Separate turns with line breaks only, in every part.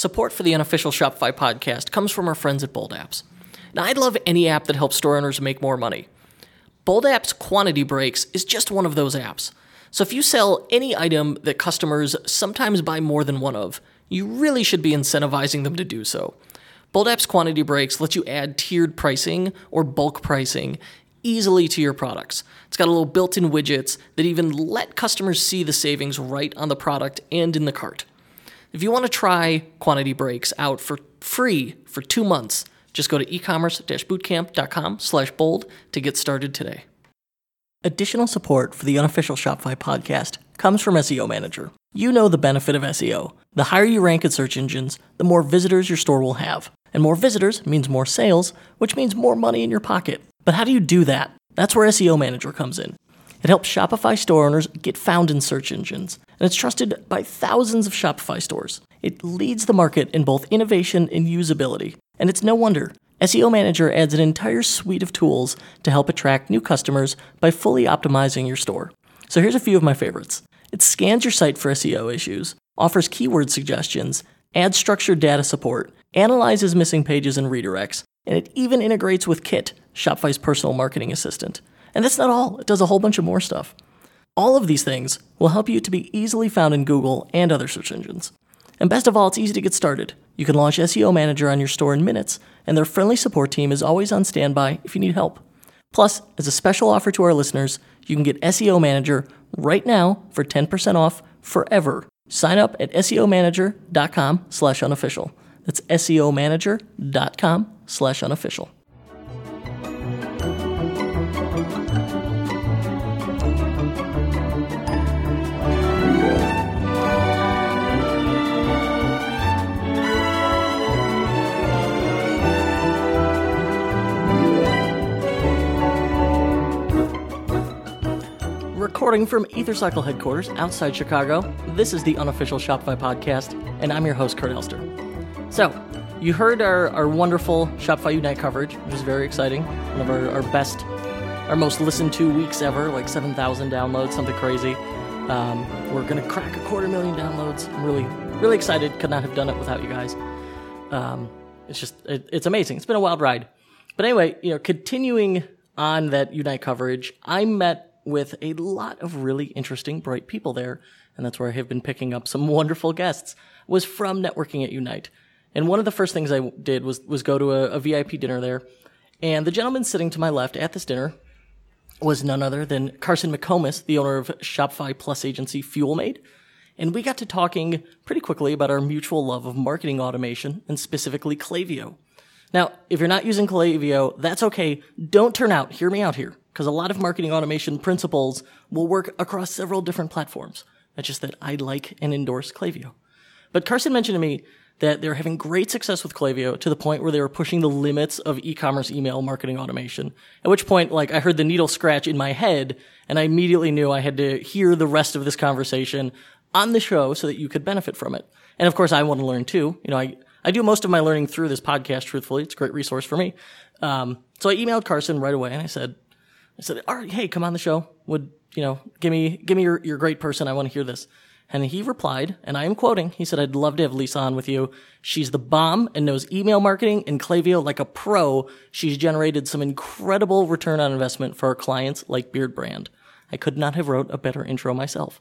Support for the unofficial Shopify podcast comes from our friends at Bold Apps. Now, I'd love any app that helps store owners make more money. Bold Apps Quantity Breaks is just one of those apps. So if you sell any item that customers sometimes buy more than one of, you really should be incentivizing them to do so. Bold Apps Quantity Breaks lets you add tiered pricing or bulk pricing easily to your products. It's got a little built in widgets that even let customers see the savings right on the product and in the cart. If you want to try Quantity Breaks out for free for two months, just go to ecommerce-bootcamp.com slash bold to get started today. Additional support for the unofficial Shopify podcast comes from SEO Manager. You know the benefit of SEO. The higher you rank in search engines, the more visitors your store will have. And more visitors means more sales, which means more money in your pocket. But how do you do that? That's where SEO Manager comes in. It helps Shopify store owners get found in search engines, and it's trusted by thousands of Shopify stores. It leads the market in both innovation and usability, and it's no wonder. SEO Manager adds an entire suite of tools to help attract new customers by fully optimizing your store. So here's a few of my favorites. It scans your site for SEO issues, offers keyword suggestions, adds structured data support, analyzes missing pages and redirects, and it even integrates with Kit, Shopify's personal marketing assistant. And that's not all, it does a whole bunch of more stuff. All of these things will help you to be easily found in Google and other search engines. And best of all, it's easy to get started. You can launch SEO Manager on your store in minutes, and their friendly support team is always on standby if you need help. Plus, as a special offer to our listeners, you can get SEO Manager right now for 10% off forever. Sign up at SEOmanager.com slash unofficial. That's SEOmanager.com slash unofficial. Recording from EtherCycle headquarters outside Chicago, this is the unofficial Shopify podcast, and I'm your host, Kurt Elster. So, you heard our, our wonderful Shopify Unite coverage, which is very exciting. One of our, our best, our most listened to weeks ever, like 7,000 downloads, something crazy. Um, we're going to crack a quarter million downloads. I'm really, really excited. Could not have done it without you guys. Um, it's just, it, it's amazing. It's been a wild ride. But anyway, you know, continuing on that Unite coverage, I met with a lot of really interesting, bright people there. And that's where I have been picking up some wonderful guests, was from networking at Unite. And one of the first things I did was, was go to a, a VIP dinner there. And the gentleman sitting to my left at this dinner was none other than Carson McComas, the owner of Shopify Plus agency FuelMade. And we got to talking pretty quickly about our mutual love of marketing automation and specifically Klaviyo. Now, if you're not using Klaviyo, that's okay. Don't turn out. Hear me out here because a lot of marketing automation principles will work across several different platforms. That's just that I like and endorse Klaviyo. But Carson mentioned to me that they're having great success with Klaviyo to the point where they were pushing the limits of e-commerce email marketing automation. At which point, like, I heard the needle scratch in my head and I immediately knew I had to hear the rest of this conversation on the show so that you could benefit from it. And of course, I want to learn too. You know, I, I do most of my learning through this podcast, truthfully. It's a great resource for me. Um, so I emailed Carson right away and I said, I said, all right, hey, come on the show. Would, you know, give me, give me your, your great person. I want to hear this. And he replied, and I am quoting, he said, I'd love to have Lisa on with you. She's the bomb and knows email marketing and Klaviyo like a pro. She's generated some incredible return on investment for our clients like Beardbrand. I could not have wrote a better intro myself.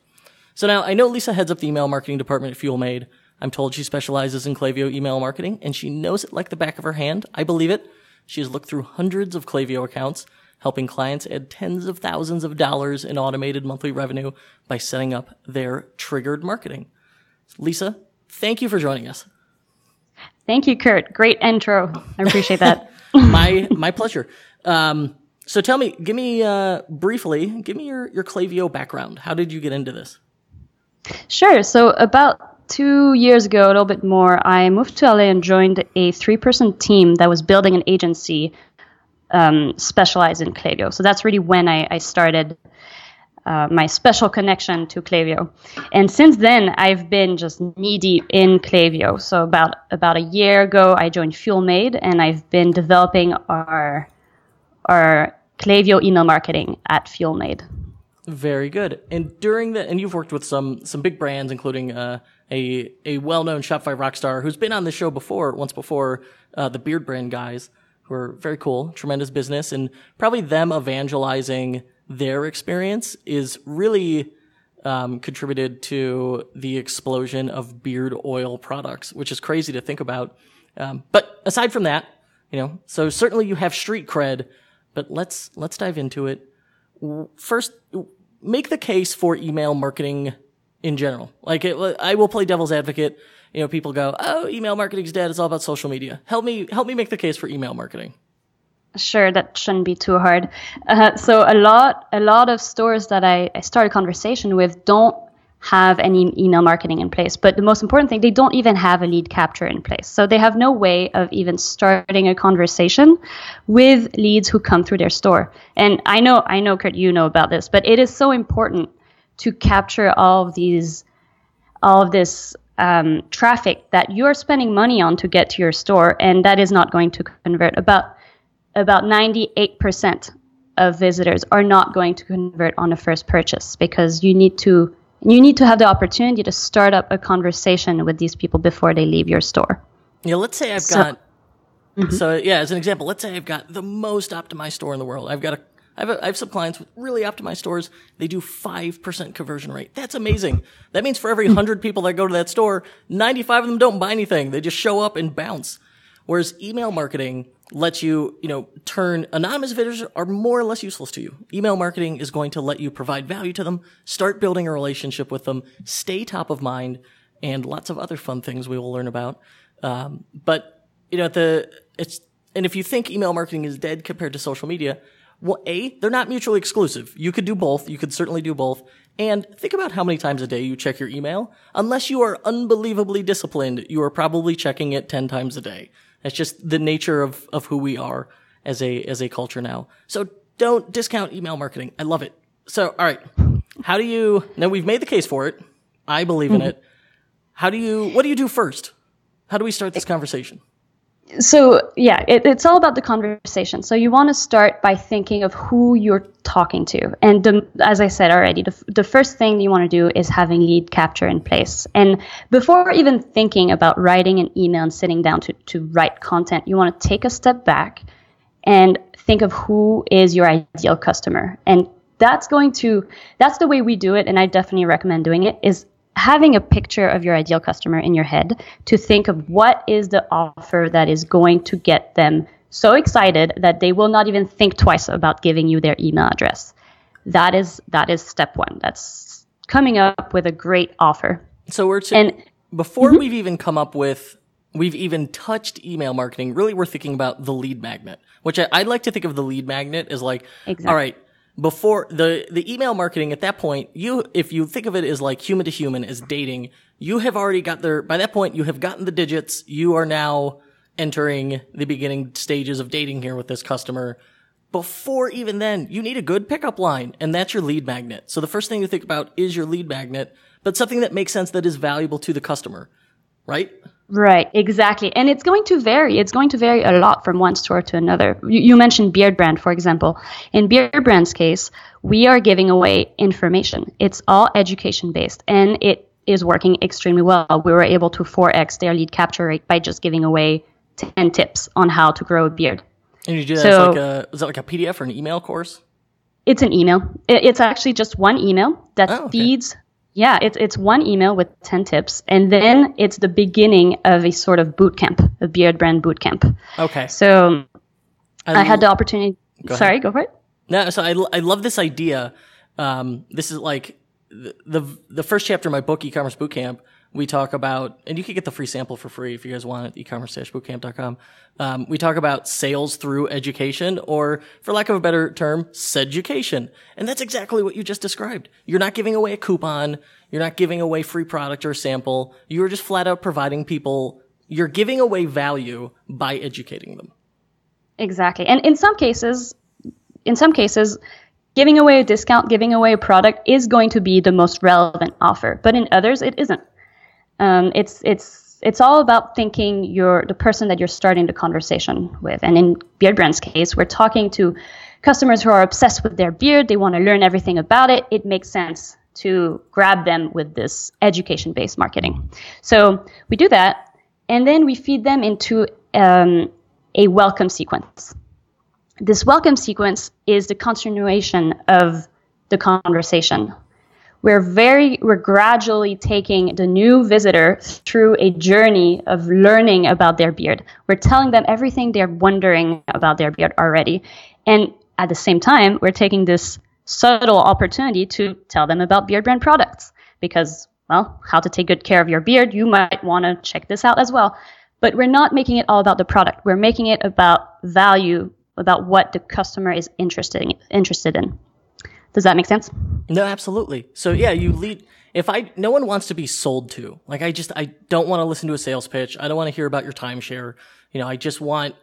So now I know Lisa heads up the email marketing department at FuelMade. I'm told she specializes in Klaviyo email marketing and she knows it like the back of her hand. I believe it. She has looked through hundreds of Klaviyo accounts helping clients add tens of thousands of dollars in automated monthly revenue by setting up their triggered marketing. Lisa, thank you for joining us.
Thank you, Kurt. Great intro. I appreciate that.
my my pleasure. Um, so tell me, give me uh, briefly, give me your your Klaviyo background. How did you get into this?
Sure. So about two years ago, a little bit more, I moved to LA and joined a three-person team that was building an agency um, specialize in Klaviyo. So that's really when I, I started uh, my special connection to Klaviyo. And since then, I've been just knee deep in Klaviyo. So about about a year ago, I joined FuelMade, and I've been developing our our Klaviyo email marketing at FuelMade.
Very good. And during the and you've worked with some some big brands, including uh, a a well known Shopify rock star who's been on the show before, once before, uh, the Beard Brand guys, who are very cool, tremendous business, and probably them evangelizing their experience is really um, contributed to the explosion of beard oil products, which is crazy to think about. Um, but aside from that, you know, so certainly you have street cred, but let's let's dive into it. First, make the case for email marketing in general. Like, it, I will play devil's advocate. You know, people go, "Oh, email marketing's dead. It's all about social media." Help me, help me make the case for email marketing.
Sure, that shouldn't be too hard. Uh, so a lot, a lot of stores that I, I start a conversation with don't have any email marketing in place. But the most important thing, they don't even have a lead capture in place. So they have no way of even starting a conversation with leads who come through their store. And I know, I know, Kurt, you know about this, but it is so important to capture all of these, all of this um, traffic that you're spending money on to get to your store, and that is not going to convert. About about 98% of visitors are not going to convert on a first purchase because you need to you need to have the opportunity to start up a conversation with these people before they leave your store.
Yeah, let's say I've so, got mm-hmm. so yeah, as an example, let's say I've got the most optimized store in the world. I've got a I have, a, I have some clients with really optimized stores. They do 5% conversion rate. That's amazing. That means for every 100 people that go to that store, 95 of them don't buy anything. They just show up and bounce. Whereas email marketing lets you, you know, turn anonymous visitors are more or less useless to you. Email marketing is going to let you provide value to them, start building a relationship with them, stay top of mind, and lots of other fun things we will learn about. Um, but you know, the it's and if you think email marketing is dead compared to social media, well, a they're not mutually exclusive. You could do both. You could certainly do both. And think about how many times a day you check your email. Unless you are unbelievably disciplined, you are probably checking it 10 times a day. That's just the nature of, of who we are as a, as a culture now. So don't discount email marketing. I love it. So, all right. How do you, now we've made the case for it. I believe in mm-hmm. it. How do you, what do you do first? How do we start this conversation?
So yeah it, it's all about the conversation. So you want to start by thinking of who you're talking to. And the, as i said already the, the first thing you want to do is having lead capture in place. And before even thinking about writing an email and sitting down to, to write content you want to take a step back and think of who is your ideal customer. And that's going to that's the way we do it and i definitely recommend doing it is having a picture of your ideal customer in your head to think of what is the offer that is going to get them so excited that they will not even think twice about giving you their email address. That is that is step 1. That's coming up with a great offer.
So we're to, and before mm-hmm. we've even come up with we've even touched email marketing, really we're thinking about the lead magnet, which I, would like to think of the lead magnet as like, exactly. all right, before the the email marketing at that point you if you think of it as like human to human as dating you have already got there by that point you have gotten the digits. You are now entering the beginning stages of dating here with this customer. Before even then you need a good pickup line and that's your lead magnet. So the first thing to think about is your lead magnet but something that makes sense that is valuable to the customer right
Right, exactly. And it's going to vary. It's going to vary a lot from one store to another. You, you, mentioned Beard Brand, for example. In Beard Brand's case, we are giving away information. It's all education based and it is working extremely well. We were able to 4x their lead capture rate by just giving away 10 tips on how to grow a beard.
And you do that so, like a, is that like a PDF or an email course?
It's an email. It's actually just one email that oh, okay. feeds yeah, it's it's one email with ten tips, and then it's the beginning of a sort of boot camp, a beard brand boot camp.
Okay.
So I, I had the opportunity. Go sorry, ahead. go for it.
No, so I, I love this idea. Um, this is like the, the the first chapter of my book, e-commerce boot camp we talk about, and you can get the free sample for free if you guys want at ecommerce-bootcamp.com. Um, we talk about sales through education, or for lack of a better term, education. And that's exactly what you just described. You're not giving away a coupon. You're not giving away free product or sample. You're just flat out providing people, you're giving away value by educating them.
Exactly. And in some cases, in some cases, giving away a discount, giving away a product is going to be the most relevant offer. But in others, it isn't. Um, it's it's it's all about thinking you're the person that you're starting the conversation with. And in Beard Brand's case, we're talking to customers who are obsessed with their beard. They want to learn everything about it. It makes sense to grab them with this education based marketing. So we do that, and then we feed them into um, a welcome sequence. This welcome sequence is the continuation of the conversation. We're very, we're gradually taking the new visitor through a journey of learning about their beard. We're telling them everything they're wondering about their beard already. And at the same time, we're taking this subtle opportunity to tell them about beard brand products because, well, how to take good care of your beard, you might want to check this out as well. But we're not making it all about the product. We're making it about value, about what the customer is interested in, interested in. Does that make sense?
No, absolutely. So yeah, you lead. If I, no one wants to be sold to. Like I just, I don't want to listen to a sales pitch. I don't want to hear about your timeshare. You know, I just want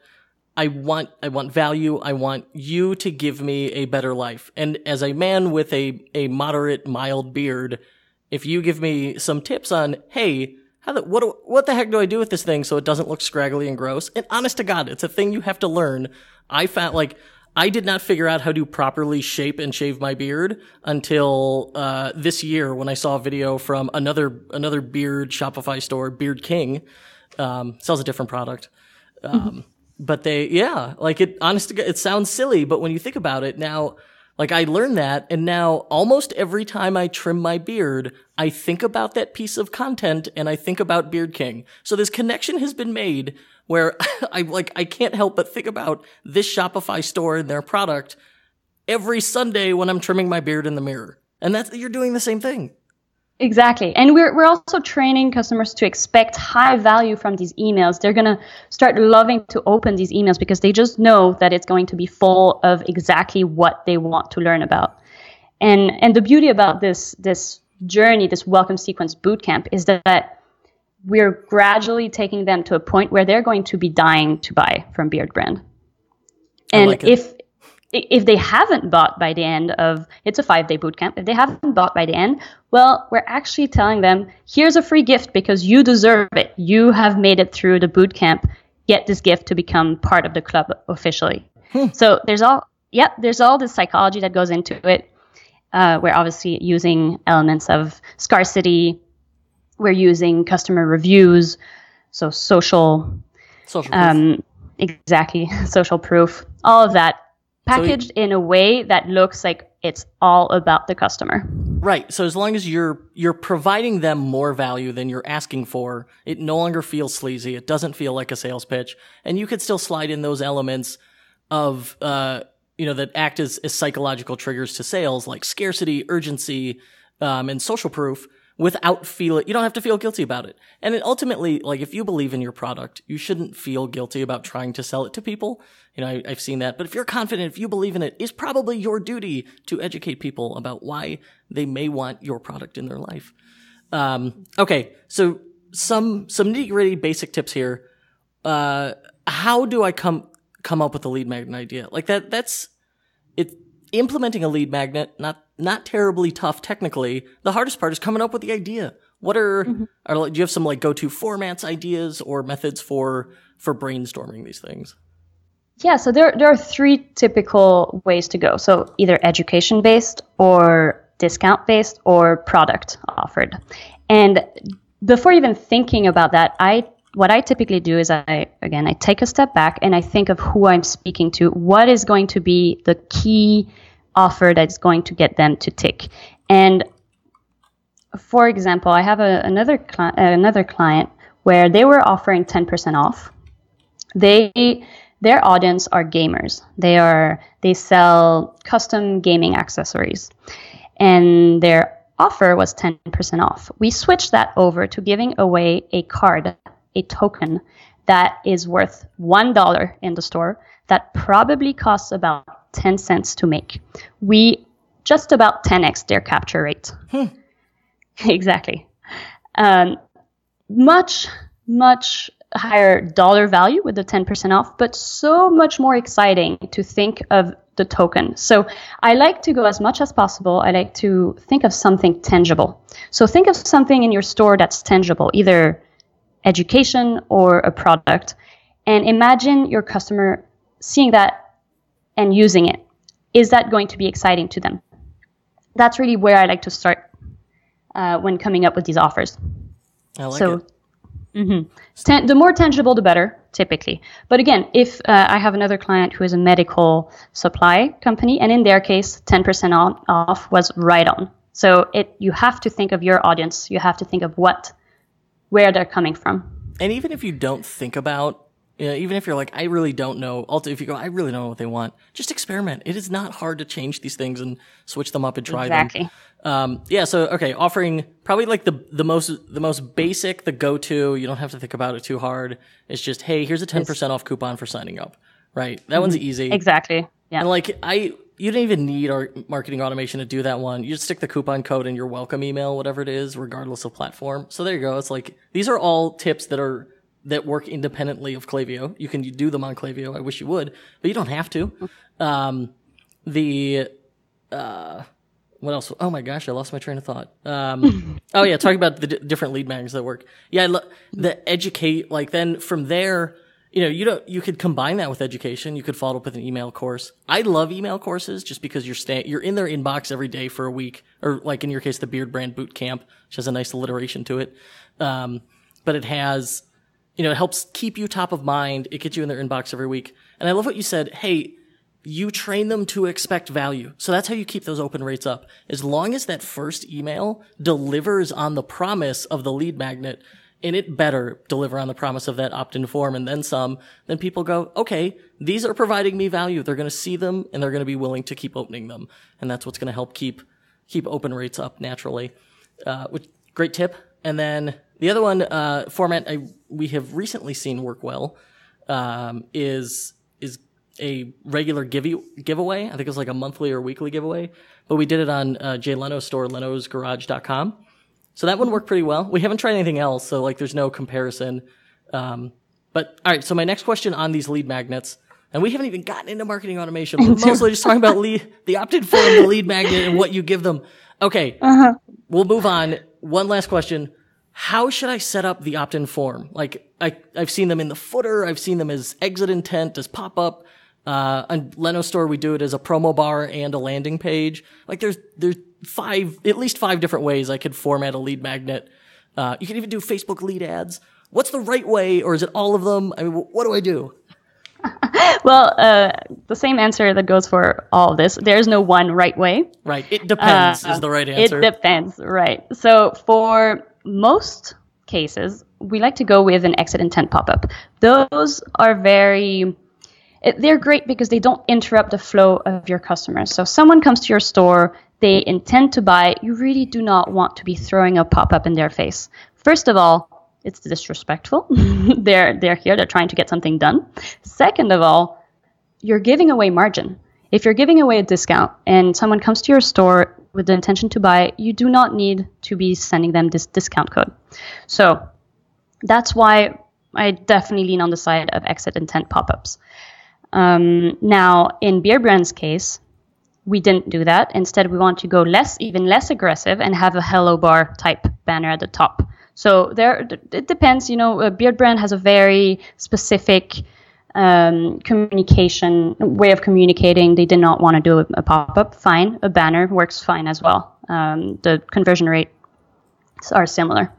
I want, I want value. I want you to give me a better life. And as a man with a, a moderate, mild beard, if you give me some tips on, hey, how the, what, what the heck do I do with this thing so it doesn't look scraggly and gross? And honest to God, it's a thing you have to learn. I found like, I did not figure out how to properly shape and shave my beard until uh, this year when I saw a video from another another beard Shopify store, Beard King, um, sells a different product. Um, mm-hmm but they, yeah, like it, honest it sounds silly, but when you think about it now, like I learned that and now almost every time I trim my beard, I think about that piece of content and I think about Beard King. So this connection has been made where I like, I can't help but think about this Shopify store and their product every Sunday when I'm trimming my beard in the mirror. And that's, you're doing the same thing.
Exactly. And we're, we're also training customers to expect high value from these emails. They're going to start loving to open these emails because they just know that it's going to be full of exactly what they want to learn about. And, and the beauty about this, this journey, this welcome sequence bootcamp is that we're gradually taking them to a point where they're going to be dying to buy from Beard Brand. And like if if they haven't bought by the end of it's a five day boot camp. If they haven't bought by the end well we're actually telling them here's a free gift because you deserve it. You have made it through the boot camp. Get this gift to become part of the club officially. Hmm. so there's all yep there's all this psychology that goes into it uh, we're obviously using elements of scarcity we're using customer reviews so social
social um,
exactly social proof all of that packaged so, in a way that looks like it's all about the customer.
Right. So as long as you're you're providing them more value than you're asking for, it no longer feels sleazy. It doesn't feel like a sales pitch, and you could still slide in those elements of uh, you know that act as, as psychological triggers to sales, like scarcity, urgency, um, and social proof without feeling, you don't have to feel guilty about it. And it ultimately, like, if you believe in your product, you shouldn't feel guilty about trying to sell it to people. You know, I, have seen that. But if you're confident, if you believe in it, it's probably your duty to educate people about why they may want your product in their life. Um, okay. So some, some nitty gritty basic tips here. Uh, how do I come, come up with a lead magnet idea? Like that, that's, it, implementing a lead magnet, not not terribly tough technically. The hardest part is coming up with the idea. What are, mm-hmm. are do you have some like go-to formats, ideas, or methods for for brainstorming these things?
Yeah, so there there are three typical ways to go. So either education based or discount based or product offered. And before even thinking about that, I what I typically do is I again I take a step back and I think of who I'm speaking to. What is going to be the key offer that's going to get them to tick? And for example, I have a, another cli- another client where they were offering 10% off. They their audience are gamers. They are they sell custom gaming accessories. And their offer was 10% off. We switched that over to giving away a card a token that is worth $1 in the store that probably costs about 10 cents to make. We just about 10x their capture rate. Hmm. exactly. Um, much, much higher dollar value with the 10% off, but so much more exciting to think of the token. So I like to go as much as possible. I like to think of something tangible. So think of something in your store that's tangible, either education or a product. And imagine your customer seeing that and using it. Is that going to be exciting to them? That's really where I like to start. uh, when coming up with these offers.
I like
so
it.
Ten, the more tangible, the better, typically. But again, if uh, I have another client who is a medical supply company, and in their case, 10% on, off was right on. So it you have to think of your audience. You have to think of what, where they're coming from.
And even if you don't think about, you know, even if you're like, I really don't know, also if you go, I really don't know what they want, just experiment. It is not hard to change these things and switch them up and try
Exactly.
them. Um, yeah. So okay, offering probably like the the most the most basic, the go to. You don't have to think about it too hard. It's just, hey, here's a ten percent off coupon for signing up. Right. That one's easy.
Exactly. Yeah.
And like I, you don't even need our marketing automation to do that one. You just stick the coupon code in your welcome email, whatever it is, regardless of platform. So there you go. It's like these are all tips that are that work independently of Klaviyo. You can do them on Klaviyo. I wish you would, but you don't have to. Um, the uh, what else? Oh my gosh, I lost my train of thought. Um, oh yeah, talking about the d- different lead magnets that work. Yeah, lo- the educate. Like then from there, you know, you don't. You could combine that with education. You could follow up with an email course. I love email courses just because you're staying. You're in their inbox every day for a week, or like in your case, the Beard Brand Boot Camp, which has a nice alliteration to it. Um, but it has, you know, it helps keep you top of mind. It gets you in their inbox every week. And I love what you said. Hey, you train them to expect value. So that's how you keep those open rates up. As long as that first email delivers on the promise of the lead magnet, and it better deliver on the promise of that opt-in form and then some, then people go, okay, these are providing me value. They're going to see them and they're going to be willing to keep opening them. And that's what's going to help keep, keep open rates up naturally. Uh, which, great tip. And then the other one, uh, format I, we have recently seen work well, um, is, is a regular give giveaway. I think it was like a monthly or weekly giveaway, but we did it on uh, Jay Leno's store, lenosgarage.com. So that one worked pretty well. We haven't tried anything else, so like there's no comparison. Um, but all right, so my next question on these lead magnets, and we haven't even gotten into marketing automation, but mostly just talking about lead, the opt-in form, the lead magnet, and what you give them. Okay, uh-huh. we'll move on. One last question. How should I set up the opt-in form? Like I, I've seen them in the footer. I've seen them as exit intent, as pop-up. Uh, on Leno store, we do it as a promo bar and a landing page. Like there's, there's five, at least five different ways I could format a lead magnet. Uh, you can even do Facebook lead ads. What's the right way, or is it all of them? I mean, what do I do?
well, uh, the same answer that goes for all of this. There's no one right way.
Right. It depends is the right answer.
Uh, It depends, right? So for most cases, we like to go with an exit intent pop-up. Those are very they're great because they don't interrupt the flow of your customers. So someone comes to your store, they intend to buy, you really do not want to be throwing a pop-up in their face. First of all, it's disrespectful. they're they're here, they're trying to get something done. Second of all, you're giving away margin. If you're giving away a discount and someone comes to your store with the intention to buy, you do not need to be sending them this discount code. So that's why I definitely lean on the side of exit intent pop-ups. Um, now, in Beard Brand's case, we didn't do that. Instead, we want to go less, even less aggressive, and have a hello bar type banner at the top. So there, it depends. You know, a Beard Brand has a very specific um, communication way of communicating. They did not want to do a, a pop-up. Fine, a banner works fine as well. Um, the conversion rates are similar.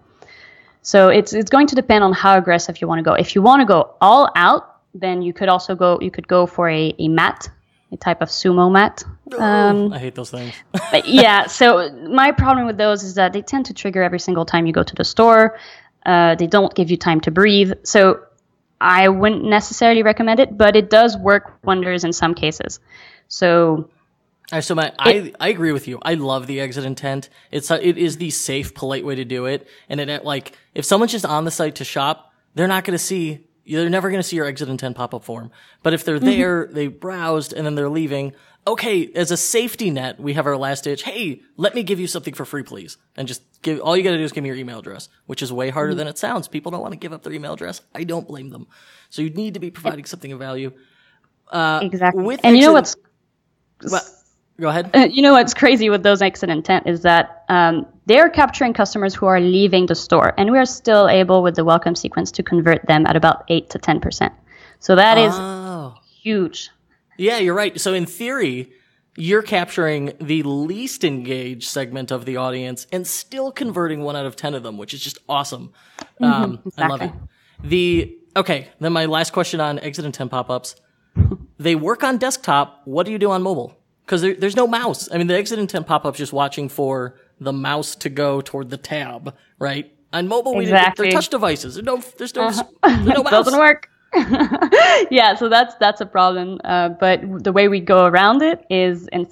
So it's it's going to depend on how aggressive you want to go. If you want to go all out, then you could also go you could go for a, a mat, a type of sumo mat. Um,
I hate those things.
yeah, so my problem with those is that they tend to trigger every single time you go to the store. Uh, they don't give you time to breathe. So I wouldn't necessarily recommend it, but it does work wonders in some cases. So
so my, I, I agree with you. I love the exit intent. It's a, it is the safe, polite way to do it. And it like if someone's just on the site to shop, they're not going to see. They're never going to see your exit intent pop up form. But if they're mm-hmm. there, they browsed and then they're leaving. Okay, as a safety net, we have our last ditch. Hey, let me give you something for free, please. And just give, all you gotta do is give me your email address, which is way harder than it sounds. People don't want to give up their email address. I don't blame them. So you need to be providing something of value. Uh,
exactly.
with
and you know what's
What? Go ahead.
Uh, you know what's crazy with those exit intent is that um, they're capturing customers who are leaving the store, and we are still able with the welcome sequence to convert them at about eight to ten percent. So that is
Oh.
huge.
Yeah, you're right. So in theory, you're capturing the least engaged segment of the audience and still converting one out of 10 of them, which is just awesome. Um, I love it. The, okay. Then my last question on exit intent pop-ups. they work on desktop. What do you do on mobile? Cause there, there's no mouse. I mean, the exit intent pop-up's just watching for the mouse to go toward the tab, right? On mobile, we
Exactly.
they're touch devices. There's no, there's no, there's no mouse.
doesn't work. Yeah, so that's that's a problem. Uh, but the way we go around it is, and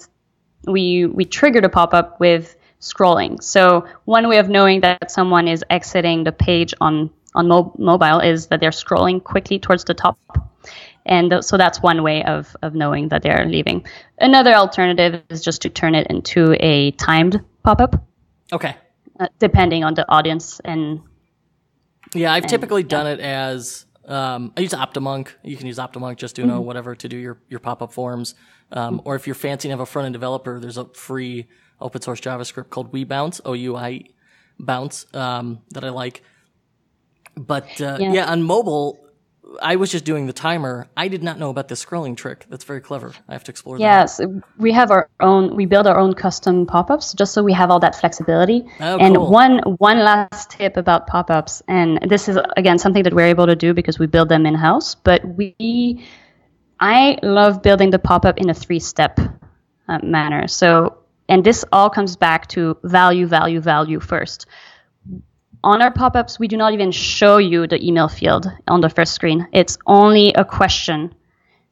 we we trigger the pop up with scrolling. So one way of knowing that someone is exiting the page on on mo- mobile is that they're scrolling quickly towards the top. And th- so that's one way of, of knowing that they're leaving. Another alternative is just to turn it into a timed pop up,
Okay.
uh, depending on the audience and
Yeah, I've typically done it as um, I use Optimonk. You can use Optimonk, Justuno, whatever, to do your, your pop up forms. Um, or if you're fancy and have a front end developer, there's a free open source JavaScript called Ouibounce, O U I Bounce, um, that I like. But uh, yeah.
Yeah.
on mobile, I was just doing the timer. I did not know about this scrolling trick. That's very clever. I have to explore that.
Yes, we have our own. We build our own custom pop-ups just so we have all that flexibility.
Oh,
and
cool.
one one last tip about pop-ups, and this is again something that we're able to do because we build them in house. But we, I love building the pop-up in a three-step uh, manner. So, and this all comes back to value, value, value first on our pop-ups we do not even show you the email field on the first screen. It's only a question.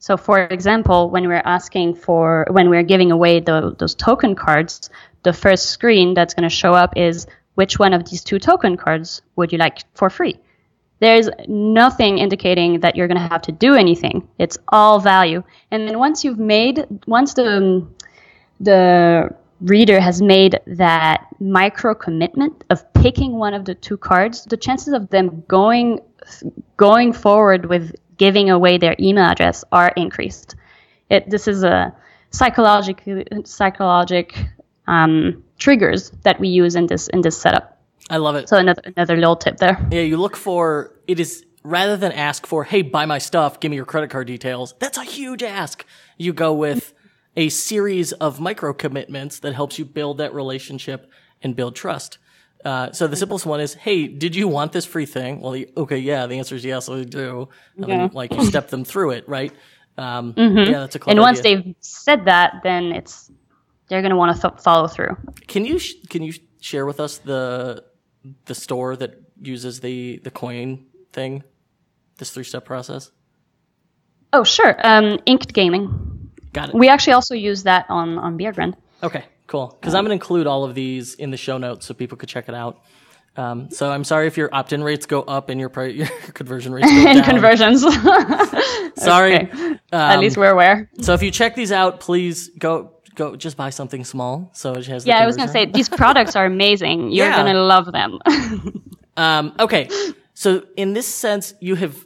So for example when we're asking for when we're giving away the, those token cards the first screen that's going to show up is which one of these two token cards would you like for free? There's nothing indicating that you're going to have to do anything. It's all value. And then once you've made once the the reader has made that micro commitment of picking one of the two cards, the chances of them going going forward with giving away their email address are increased. It, this is a psychologic psychologic um, triggers that we use in this in this setup.
I love it.
So another another little tip there.
Yeah, you look for it is rather than ask for, hey, buy my stuff, give me your credit card details. That's a huge ask. You go with a series of micro commitments that helps you build that relationship and build trust. Uh, so the simplest one is, hey, did you want this free thing? Well, okay, yeah, the answer is yes, I do. And then, like you step them through it, right? Um, Yeah, that's a
And once
idea.
they've said that, then it's they're going to want to th- follow through.
Can you sh- can you share with us the the store that uses the the coin thing, this three step process?
Oh, sure. Um, Inked Gaming.
Got it.
We actually also use that on on Beergrind.
Okay, cool. Because I'm going to include all of these in the show notes so people could check it out. Um, so I'm sorry if your opt-in rates go up and your pri- your conversion rates go
And
down.
conversions.
Sorry.
Okay. At least we're aware.
So if you check these out, please go go just buy something small so it has.
Yeah, I was gonna say these products are amazing. You're
Yeah.
gonna love them.
Um, okay, so in this sense, you have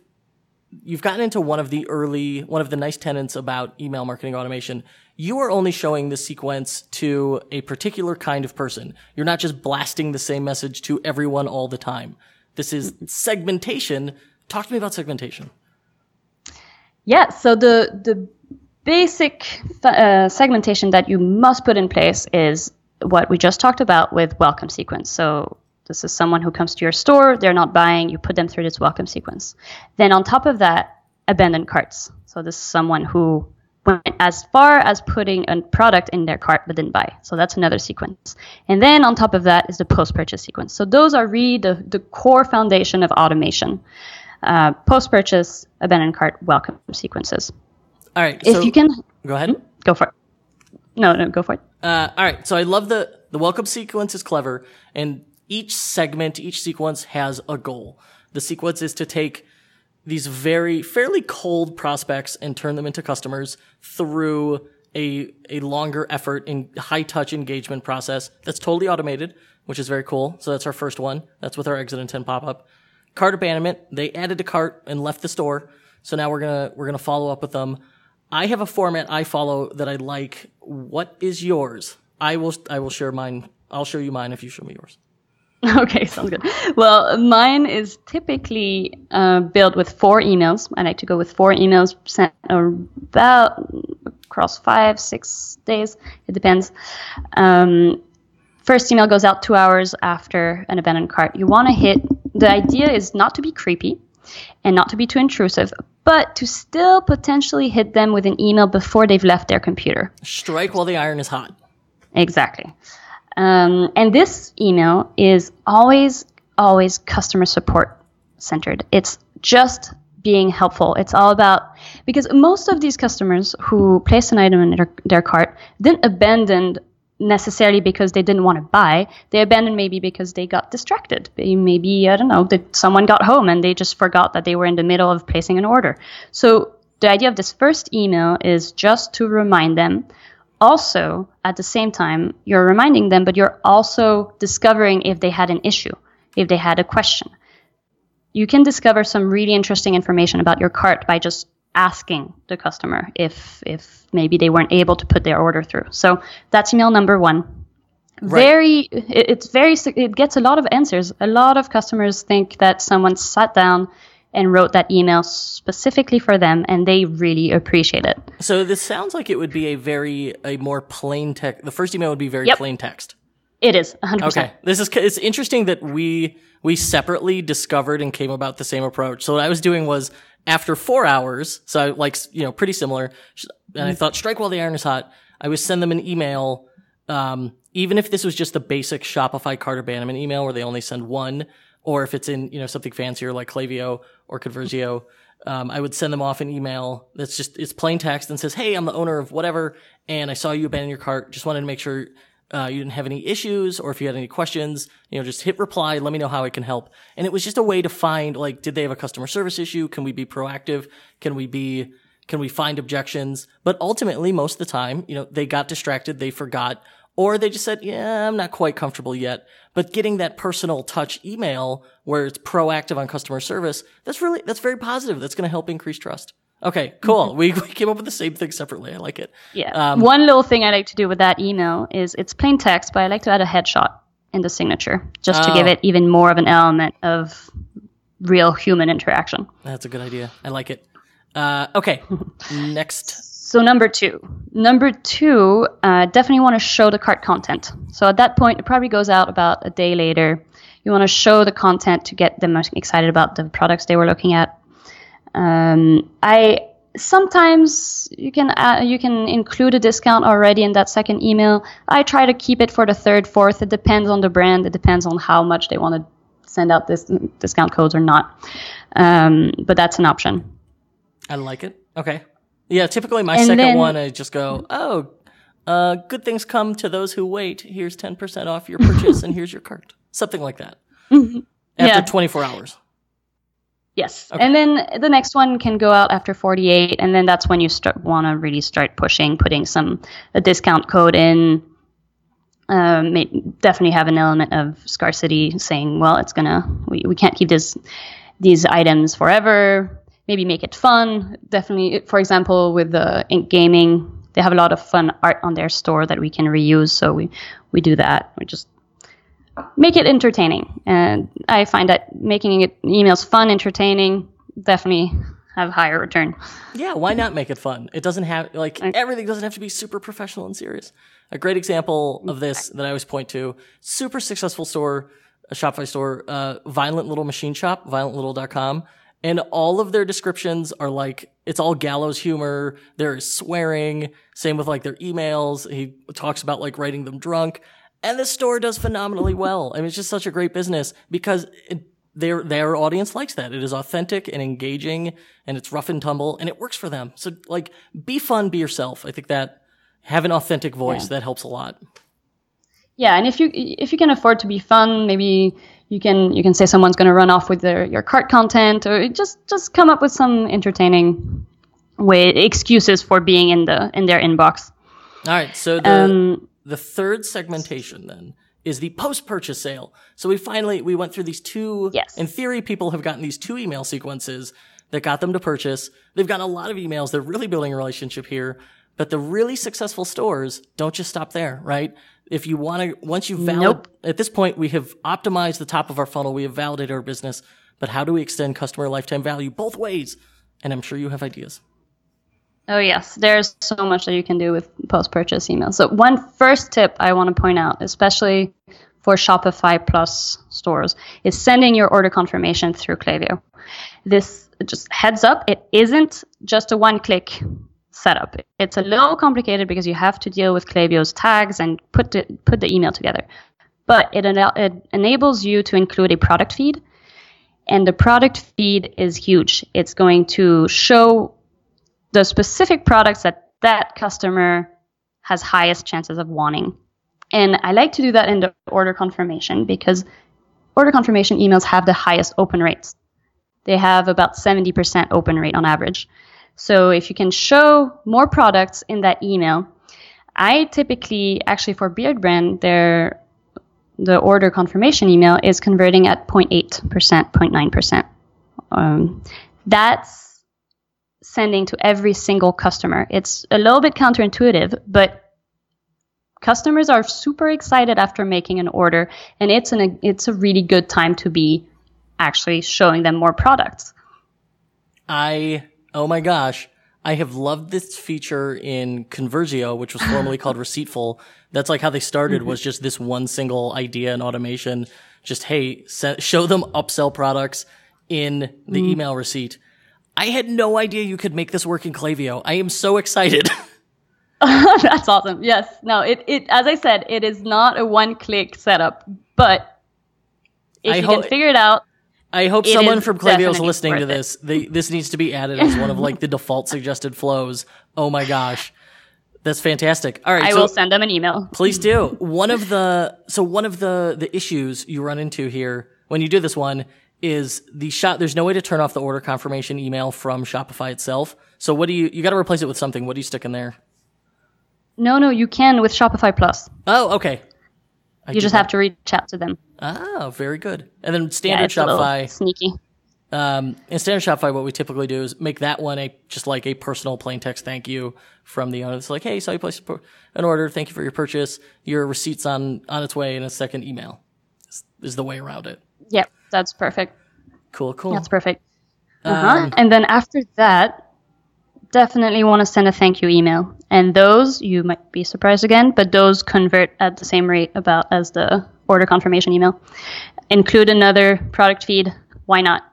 you've gotten into one of the early one of the nice tenets about email marketing automation. You are only showing the sequence to a particular kind of person. You're not just blasting the same message to everyone all the time. This is segmentation. Talk to me about segmentation.
yeah. So the the basic uh, segmentation that you must put in place is what we just talked about with welcome sequence. So this is someone who comes to your store. They're not buying. You put them through this welcome sequence. Then on top of that, abandoned carts. So this is someone who went as far as putting a product in their cart but didn't buy. So that's another sequence. And then on top of that is the post-purchase sequence. So those are really the, the core foundation of automation. Uh, post-purchase, abandoned cart, welcome sequences.
All right.
If
so
you can
go ahead.
go for it. No, no, go for it.
Uh, all right. So I love the the welcome sequence is clever, and each segment, each sequence has a goal. The sequence is to take these very fairly cold prospects and turn them into customers through a a longer effort in high touch engagement process that's totally automated, which is very cool. So that's our first one. That's with our exit intent pop up. Cart abandonment. They added a cart and left the store. So now we're gonna we're gonna follow up with them. I have a format I follow that I like. What is yours? I will I will share mine. I'll show you mine if you show me yours.
Okay, sounds good. Well, mine is typically uh, built with four emails. I like to go with four emails sent about across five, six days. It depends. Um, first email goes out two hours after an abandoned cart. You want to hit. The idea is not to be creepy and not to be too intrusive, but to still potentially hit them with an email before they've left their computer.
Strike while the iron is hot.
Exactly. Um, and this email is always, always customer support centered. It's just being helpful. It's all about because most of these customers who place an item in their, their cart didn't abandon necessarily because they didn't want to buy. They abandoned maybe because they got distracted. Maybe I don't know that someone got home and they just forgot that they were in the middle of placing an order. So the idea of this first email is just to remind them also at the same time you're reminding them but you're also discovering if they had an issue if they had a question. You can discover some really interesting information about your cart by just asking the customer if if maybe they weren't able to put their order through. So that's email number one.
Right.
very it- it's very it gets a lot of answers. A lot of customers think that someone sat down and wrote that email specifically for them and they really appreciate it
So this sounds like it would be a very a more plain text. The first email would be very
Yep.
plain text.
it is 100%
Okay, this is it's interesting that we we separately discovered and came about the same approach. So what I was doing was after four hours, so like you know pretty similar, and I thought strike while the iron is hot. I would send them an email, um, even if this was just the basic Shopify cart abandonment email where they only send one, or if it's in you know something fancier like Klaviyo or Conversio. Um, I would send them off an email that's just it's plain text and says, "Hey, I'm the owner of whatever, and I saw you abandon your cart. Just wanted to make sure uh, you didn't have any issues or if you had any questions, you know, just hit reply. Let me know how I can help. And it was just a way to find, like, did they have a customer service issue? Can we be proactive? Can we be, can we find objections? But ultimately, most of the time, you know, they got distracted, they forgot, or they just said, yeah, I'm not quite comfortable yet. But getting that personal touch email where it's proactive on customer service, that's really, that's very positive. That's going to help increase trust. Okay, cool. we, we came up with the same thing separately. I like it.
Yeah.
Um,
One little thing I like to do with that email is it's plain text, but I like to add a headshot in the signature just to give
Oh.
it even more of an element of real human interaction.
That's a good idea. I like it. Uh, okay, next.
So number two, number two, uh, definitely want to show the cart content. So at that point, it probably goes out about a day later. You want to show the content to get them excited about the products they were looking at. Um, I sometimes you can uh, you can include a discount already in that second email. I try to keep it for the third, fourth. It depends on the brand. It depends on how much they want to send out this discount codes or not. Um, but that's an option.
I like it. Okay. Yeah, typically my
And
second
then-
one, I just go, oh, uh, good things come to those who wait. Here's 10% off your purchase and here's your cart. Something like that. After
Yeah.
24 hours.
Yes. And then the next one can go out after 48, and then that's when you start want to really start pushing, putting some a discount code in. Um, may, definitely have an element of scarcity, saying, well, it's gonna we, we can't keep this these items forever. Maybe make it fun. Definitely, for example, with the Inked Gaming, they have a lot of fun art on their store that we can reuse. So we we do that. We just make it entertaining. And I find that making it emails fun, entertaining, definitely have higher return.
Yeah, why not make it fun? It doesn't have, like, everything doesn't have to be super professional and serious. A great example of this that I always point to, super successful store, a Shopify store, uh, Violent Little Machine Shop, violentlittle.com. And all of their descriptions are like, it's all gallows humor. There is swearing. Same with like their emails. He talks about like writing them drunk. And the store does phenomenally well. I mean, it's just such a great business because it, their their audience likes that. It is authentic and engaging, and it's rough and tumble, and it works for them. So, like, be fun, be yourself. I think that have an authentic voice that helps a lot.
Yeah, and if you if you can afford to be fun, maybe you can you can say someone's going to run off with their your cart content, or just just come up with some entertaining way excuses for being in the in their inbox.
All right, so the
Um,
the third segmentation then is the post purchase sale. So we finally we went through these two.
Yes.
In theory, people have gotten these two email sequences that got them to purchase. They've gotten a lot of emails. They're really building a relationship here. But the really successful stores don't just stop there, right? If you want to, once you valid,
Nope.
at this point, we have optimized the top of our funnel. We have validated our business, but how do we extend customer lifetime value both ways? And I'm sure you have ideas.
Oh yes, there's so much that you can do with post-purchase email. So one first tip I want to point out, especially for Shopify Plus stores, is sending your order confirmation through Klaviyo. This just heads up, it isn't just a one-click setup. It's a little complicated because you have to deal with Klaviyo's tags and put the, put the email together. But it, it enables you to include a product feed, and the product feed is huge. It's going to show the specific products that that customer has highest chances of wanting. And I like to do that in the order confirmation because order confirmation emails have the highest open rates. They have about 70% open rate on average. So if you can show more products in that email, I typically actually for Beard Brand, their the order confirmation email is converting at 0.8%, 0.9%. Um, that's sending to every single customer. It's a little bit counterintuitive, but customers are super excited after making an order, and it's an it's a really good time to be actually showing them more products.
I, oh my gosh, I have loved this feature in Conversio, which was formerly called Receiptful. That's like how they started was just this one single idea and automation. Just, hey, se- show them upsell products in the mm. email receipt. I had no idea you could make this work in Klaviyo. I am so excited.
That's awesome. Yes. No, it, it as I said, it is not a one click setup, but if
I
you
hope-
can figure it out,
I hope
It
someone from Klaviyo is listening to this. They, this needs to be added as one of like the default suggested flows. Oh my gosh. That's fantastic. All right.
I
so
will send them an email.
Please do. One of the so one of the the issues you run into here when you do this one is the shot. There's no way to turn off the order confirmation email from Shopify itself. So what do you you got to replace it with something? What do you stick in there?
No, no, you can with Shopify Plus.
Oh, okay. I
You just
not-
have to reach out to them.
Oh, very good. And then
Yeah,
standard
a
Shopify.
sneaky.
Um, in standard Shopify, what we typically do is make that one a just like a personal plain text thank you from the owner. It's like, hey, saw you place an order. Thank you for your purchase. Your receipt's on on its way in a second email. Is, is the way around it.
Yep, that's perfect.
Cool, cool.
That's perfect. Uh-huh. and then after that, definitely want to send a thank you email. And those, you might be surprised again, but those convert at the same rate about as the order confirmation email. Include another product feed. Why not?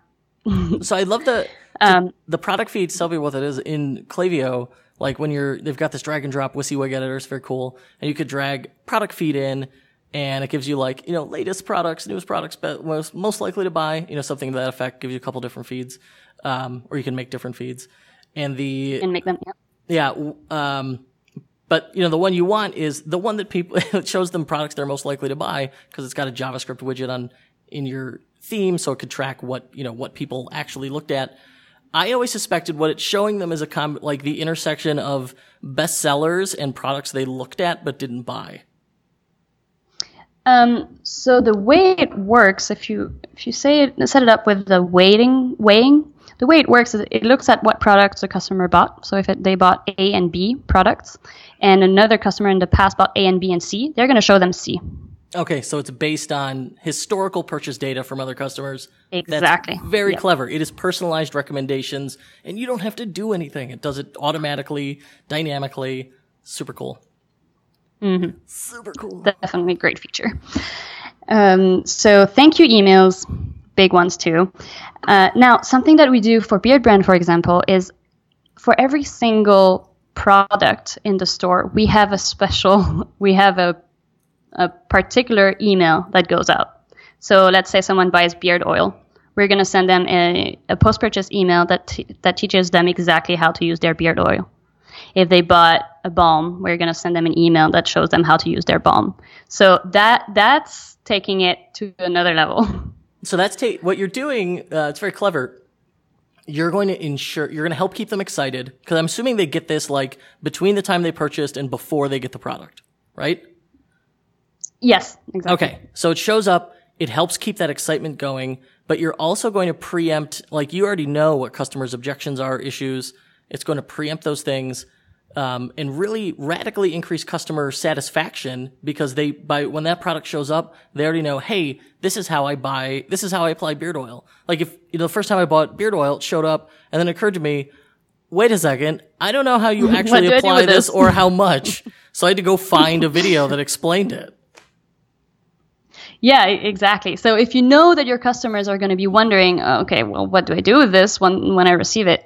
So I love the
Um,
the product feed. Tell me what that is in Klaviyo. Like when you're, they've got this drag and drop WYSIWYG editor. It's very cool, and you could drag product feed in, and it gives you like you know latest products, newest products, but most most likely to buy. You know something to that effect. Gives you a couple different feeds, um, or you can make different feeds. And the
and make them. Yeah.
yeah, um, but you know the one you want is the one that people it shows them products they're most likely to buy because it's got a JavaScript widget on in your theme, so it could track what you know what people actually looked at. I always suspected what it's showing them is a com- like the intersection of bestsellers and products they looked at but didn't buy.
Um, so the way it works, if you if you say it, set it up with the weighting weighing, the way it works is it looks at what products the customer bought. So if it, they bought A and B products, and another customer in the past bought A and B and C, they're going to show them C.
Okay, so it's based on historical purchase data from other customers.
Exactly.
That's very
Yep.
clever. It is personalized recommendations, and you don't have to do anything. It does it automatically, dynamically. Super cool. Mm-hmm. Super cool.
Definitely a great feature. Um, so thank you emails, big ones too. Uh, now, something that we do for Beard Brand, for example, is for every single product in the store, we have a special, we have a, a particular email that goes out. So let's say someone buys beard oil. We're going to send them a, a post purchase email that, t- that teaches them exactly how to use their beard oil. If they bought a balm, we're going to send them an email that shows them how to use their balm. So that that's taking it to another level.
So that's ta- what you're doing. Uh, it's very clever. You're going to ensure you're going to help keep them excited because I'm assuming they get this like between the time they purchased and before they get the product, right?
yes, exactly.
Okay. So it shows up. It helps keep that excitement going, but you're also going to preempt, like you already know what customers' objections are, issues. It's going to preempt those things. Um, and really radically increase customer satisfaction because they by when that product shows up, they already know, hey, this is how I buy, this is how I apply beard oil. Like if you know the first time I bought beard oil, it showed up, and then it occurred to me, wait a second, I don't know how you actually apply this, this or how much, so I had to go find a video that explained it.
Yeah, exactly. So if you know that your customers are going to be wondering, oh, okay, well, what do I do with this when when I receive it?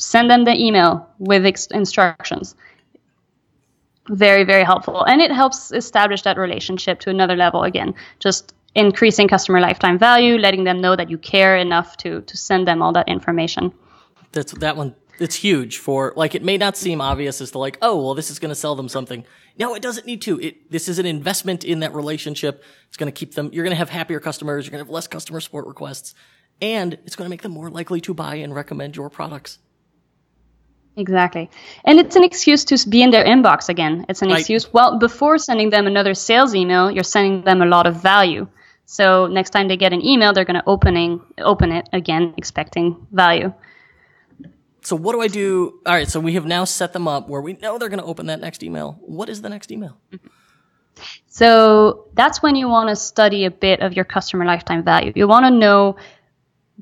Send them the email with ex- instructions. Very, very helpful. And it helps establish that relationship to another level again. Just increasing customer lifetime value, letting them know that you care enough to to send them all that information.
That's that one it's huge for like it may not seem obvious as to like oh well this is going to sell them something no it doesn't need to it this is an investment in that relationship it's going to keep them you're going to have happier customers you're going to have less customer support requests and it's going to make them more likely to buy and recommend your products
Exactly. And it's an excuse to be in their inbox again. It's an excuse. Well, before sending them another sales email, you're sending them a lot of value. So next time they get an email, they're going to opening open it again, expecting value.
So what do I do? All right. So we have now set them up where we know they're going to open that next email. What is the next email? Mm-hmm.
So that's when you want to study a bit of your customer lifetime value. You want to know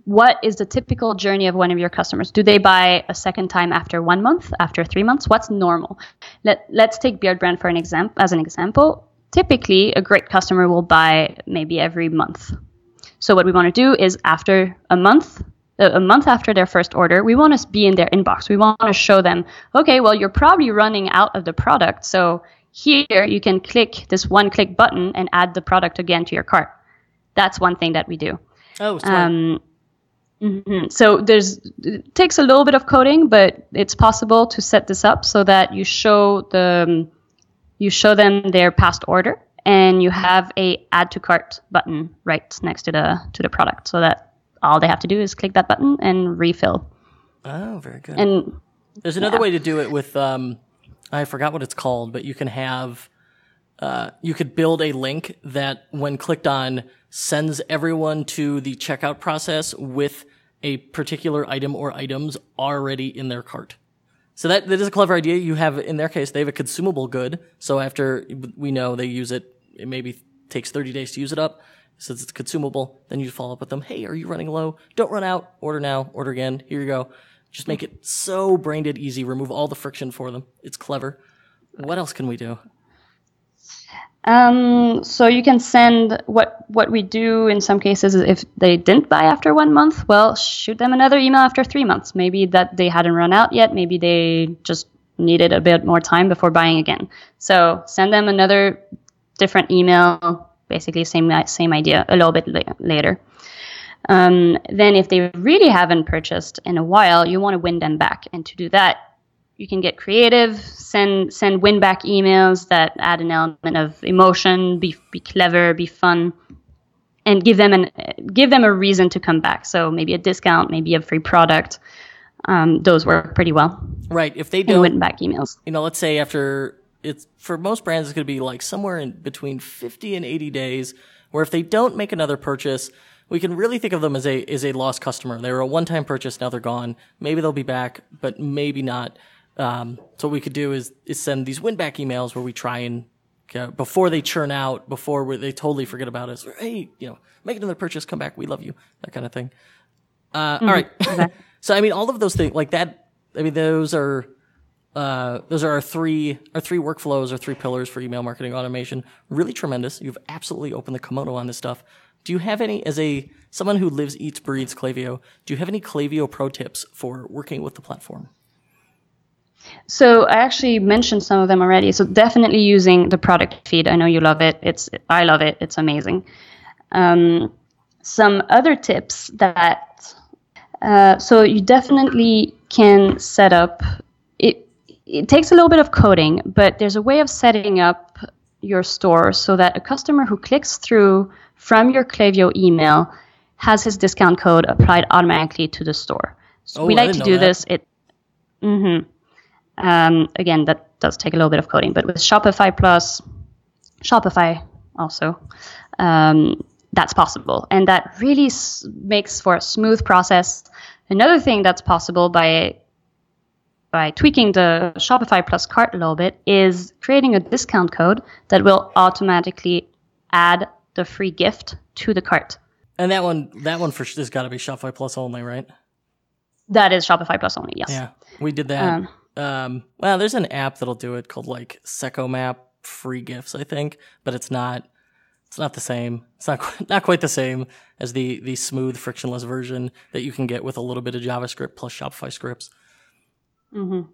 what is the typical journey of one of your customers? Do they buy a second time after one month, after three months? What's normal? Let, let's take Beardbrand for an example as an example. Typically, a great customer will buy maybe every month. So what we want to do is after a month, a month after their first order, we want to be in their inbox. We want to show them, okay, well, you're probably running out of the product. So here you can click this one click button and add the product again to your cart. That's one thing that we do.
Oh, um,
Mm-hmm. So there's it takes a little bit of coding, but it's possible to set this up so that you show the um, you show them their past order and you have a add to cart button right next to the to the product so that all they have to do is click that button and refill.
Oh, very good.
And
there's another yeah. way to do it with um, I forgot what it's called, but you can have uh, you could build a link that when clicked on sends everyone to the checkout process with a particular item or items already in their cart. So that, that is a clever idea. You have, in their case, they have a consumable good. So after we know they use it, it maybe takes 30 days to use it up. Since it's consumable, then you follow up with them. Hey, are you running low? Don't run out. Order now. Order again. Here you go. Just make it so brain dead easy. Remove all the friction for them. It's clever. What else can we do?
Um, so you can send what what we do in some cases if they didn't buy after one month, well, shoot them another email after three months. Maybe that they hadn't run out yet. Maybe they just needed a bit more time before buying again. So send them another different email, basically same same idea, a little bit la- later. Um, then if they really haven't purchased in a while, you want to win them back, and to do that, you can get creative, send send win back emails that add an element of emotion, be be clever, be fun, and give them an give them a reason to come back. So maybe a discount, maybe a free product. Um, those work pretty well.
Right. If they don't
win back emails,
you know, let's say after it's for most brands, it's going to be like somewhere in between fifty and eighty days. Where if they don't make another purchase, we can really think of them as a as a lost customer. They were a one time purchase, now they're gone. Maybe they'll be back, but maybe not. Um, so what we could do is, is send these win back emails where we try and uh, before they churn out, before they totally forget about us. Hey, you know, make another purchase, come back, we love you, that kind of thing. Uh, mm-hmm. all right. Okay. so I mean, all of those things like that. I mean, those are uh, those are our three our three workflows, our three pillars for email marketing automation. Really tremendous. You've absolutely opened the kimono on this stuff. Do you have any, as a someone who lives, eats, breathes Klaviyo, do you have any Klaviyo pro tips for working with the platform?
So I actually mentioned some of them already. So definitely using the product feed. I know you love it. It's I love it. It's amazing. Um, some other tips that uh, so you definitely can set up. It it takes a little bit of coding, but there's a way of setting up your store so that a customer who clicks through from your Klaviyo email has his discount code applied automatically to the store. So
oh,
we like to do
that.
this. It. Mm-hmm. Um, again, that does take a little bit of coding, but with Shopify Plus, Shopify also, um, that's possible. And that really s- makes for a smooth process. Another thing that's possible by by tweaking the Shopify Plus cart a little bit is creating a discount code that will automatically add the free gift to the cart.
And that one, that one for has got to be Shopify Plus only, right?
That is Shopify Plus only. Yes.
Yeah, we did that. Um, um, well, there's an app that'll do it called like Secomapp free gifts, I think, but it's not. It's not the same. It's not not quite the same as the the smooth, frictionless version that you can get with a little bit of JavaScript plus Shopify scripts.
Mm-hmm.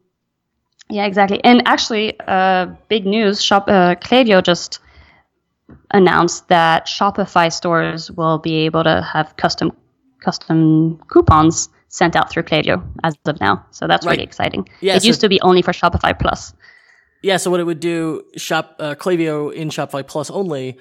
Yeah, exactly. And actually, uh, big news: Shop uh, Klaviyo just announced that Shopify stores will be able to have custom custom coupons sent out through Klaviyo as of now. So that's right. really exciting. Yeah, it so used to be only for Shopify Plus.
Yeah, so what it would do, Shop uh, Klaviyo in Shopify Plus only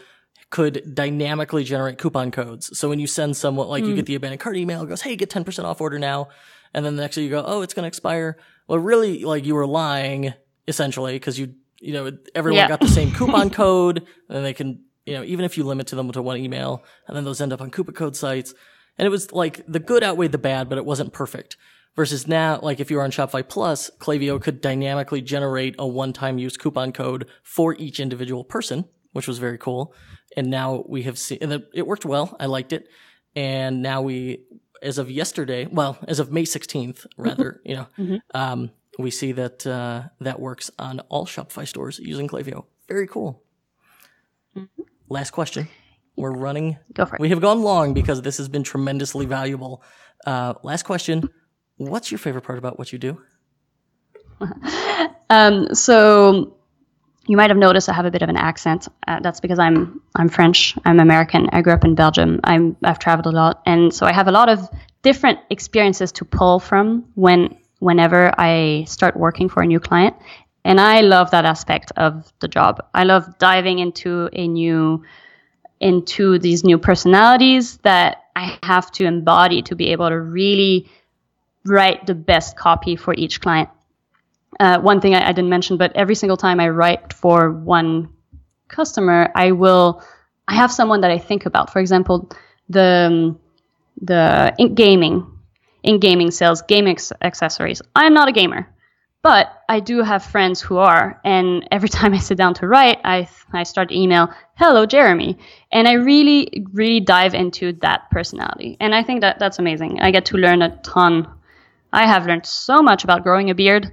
could dynamically generate coupon codes. So when you send someone, like mm. you hmm. get the abandoned cart email, it goes, "Hey, get ten percent off order now," and then the next day you go, "Oh, it's going to expire." Well, really, like you were lying essentially because you, you know, everyone yeah. got the same coupon code, and they can, you know, even if you limit to them to one email, and then those end up on coupon code sites. And it was like the good outweighed the bad, but it wasn't perfect. Versus now, like if you were on Shopify Plus, Klaviyo could dynamically generate a one-time use coupon code for each individual person, which was very cool. And now we have seen, and it worked well. I liked it. And now we, as of yesterday, well, as of May 16th, rather, you know, mm-hmm. um, we see that, uh, that works on all Shopify stores using Klaviyo. Very cool. Mm-hmm. Last question. We're running.
Go for it.
We have gone long because this has been tremendously valuable. Uh, last question. What's your favorite part about what you do?
um, so you might have noticed I have a bit of an accent. Uh, that's because I'm I'm French. I'm American. I grew up in Belgium. I'm I've traveled a lot, and so I have a lot of different experiences to pull from when whenever I start working for a new client. And I love that aspect of the job. I love diving into a new into these new personalities that I have to embody to be able to really write the best copy for each client. Uh, one thing I, I, didn't mention, but every single time I write for one customer, I will, I have someone that I think about. For example, the, the Inked Gaming, Inked Gaming sales, gaming accessories. I'm not a gamer. But I do have friends who are, and every time I sit down to write, I I start email, "Hello, Jeremy," and I really really dive into that personality, and I think that that's amazing. I get to learn a ton. I have learned so much about growing a beard.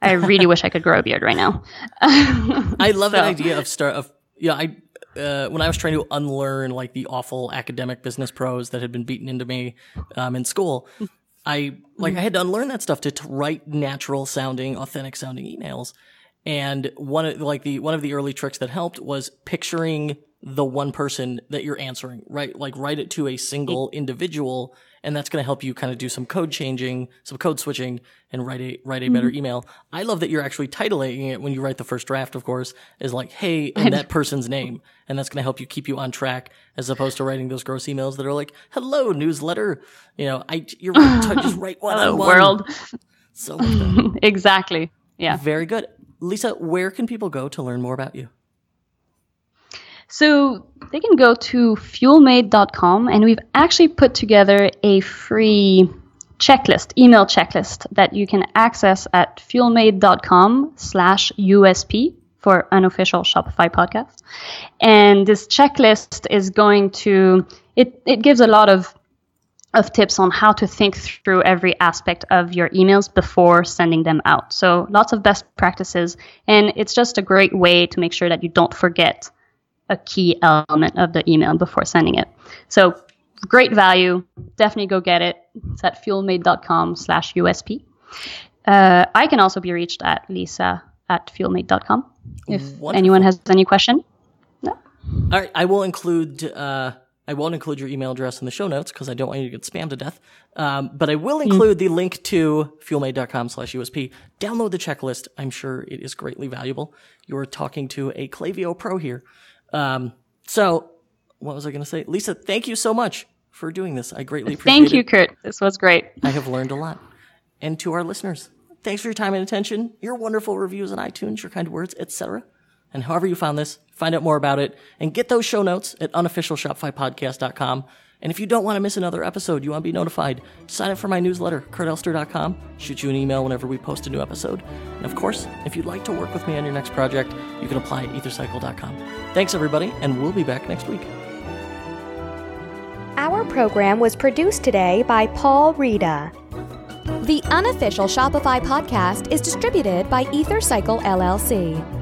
I really wish I could grow a beard right now.
I love so. that idea of start of yeah. I uh, when I was trying to unlearn like the awful academic business prose that had been beaten into me um, in school, I like mm-hmm. I had to unlearn that stuff to, to write natural sounding, authentic sounding emails. And one of like the one of the early tricks that helped was picturing the one person that you're answering, right? Like write it to a single individual and that's going to help you kind of do some code changing, some code switching, and write a write a better mm-hmm. email. I love that you're actually titling it when you write the first draft. Of course, is like, hey, and that person's name, and that's going to help you keep you on track, as opposed to writing those gross emails that are like, hello newsletter. You know, I you're right, just write one on
one. World.
So
exactly. Yeah.
Very good, Lisa. Where can people go to learn more about you?
So they can go to fuelmade.com and we've actually put together a free checklist, email checklist that you can access at fuelmade.com slash USP for unofficial Shopify podcast. And this checklist is going to, it, it gives a lot of of tips on how to think through every aspect of your emails before sending them out. So lots of best practices and it's just a great way to make sure that you don't forget a key element of the email before sending it. So great value. Definitely go get it. It's at fuelmade.com slash USP. Uh, I can also be reached at lisa at fuelmade.com if Wonderful. anyone has any question.
No. All right. I will include, uh, I won't include your email address in the show notes because I don't want you to get spammed to death. Um, but I will include mm. the link to fuelmade.com slash USP. Download the checklist. I'm sure it is greatly valuable. You're talking to a Klaviyo pro here. Um, so what was I going to say? Lisa, thank you so much for doing this. I greatly appreciate
it. Thank you,
it.
Kurt. This was great.
I have learned a lot. And to our listeners, thanks for your time and attention, your wonderful reviews on iTunes, your kind words, etc. And however you found this, find out more about it and get those show notes at unofficialshopifypodcast.com. And if you don't want to miss another episode, you want to be notified, sign up for my newsletter, kurtelster.com. Shoot you an email whenever we post a new episode. And of course, if you'd like to work with me on your next project, you can apply at ethercycle.com. Thanks, everybody, and we'll be back next week.
Our program was produced today by Paul Rita. The unofficial Shopify podcast is distributed by EtherCycle LLC.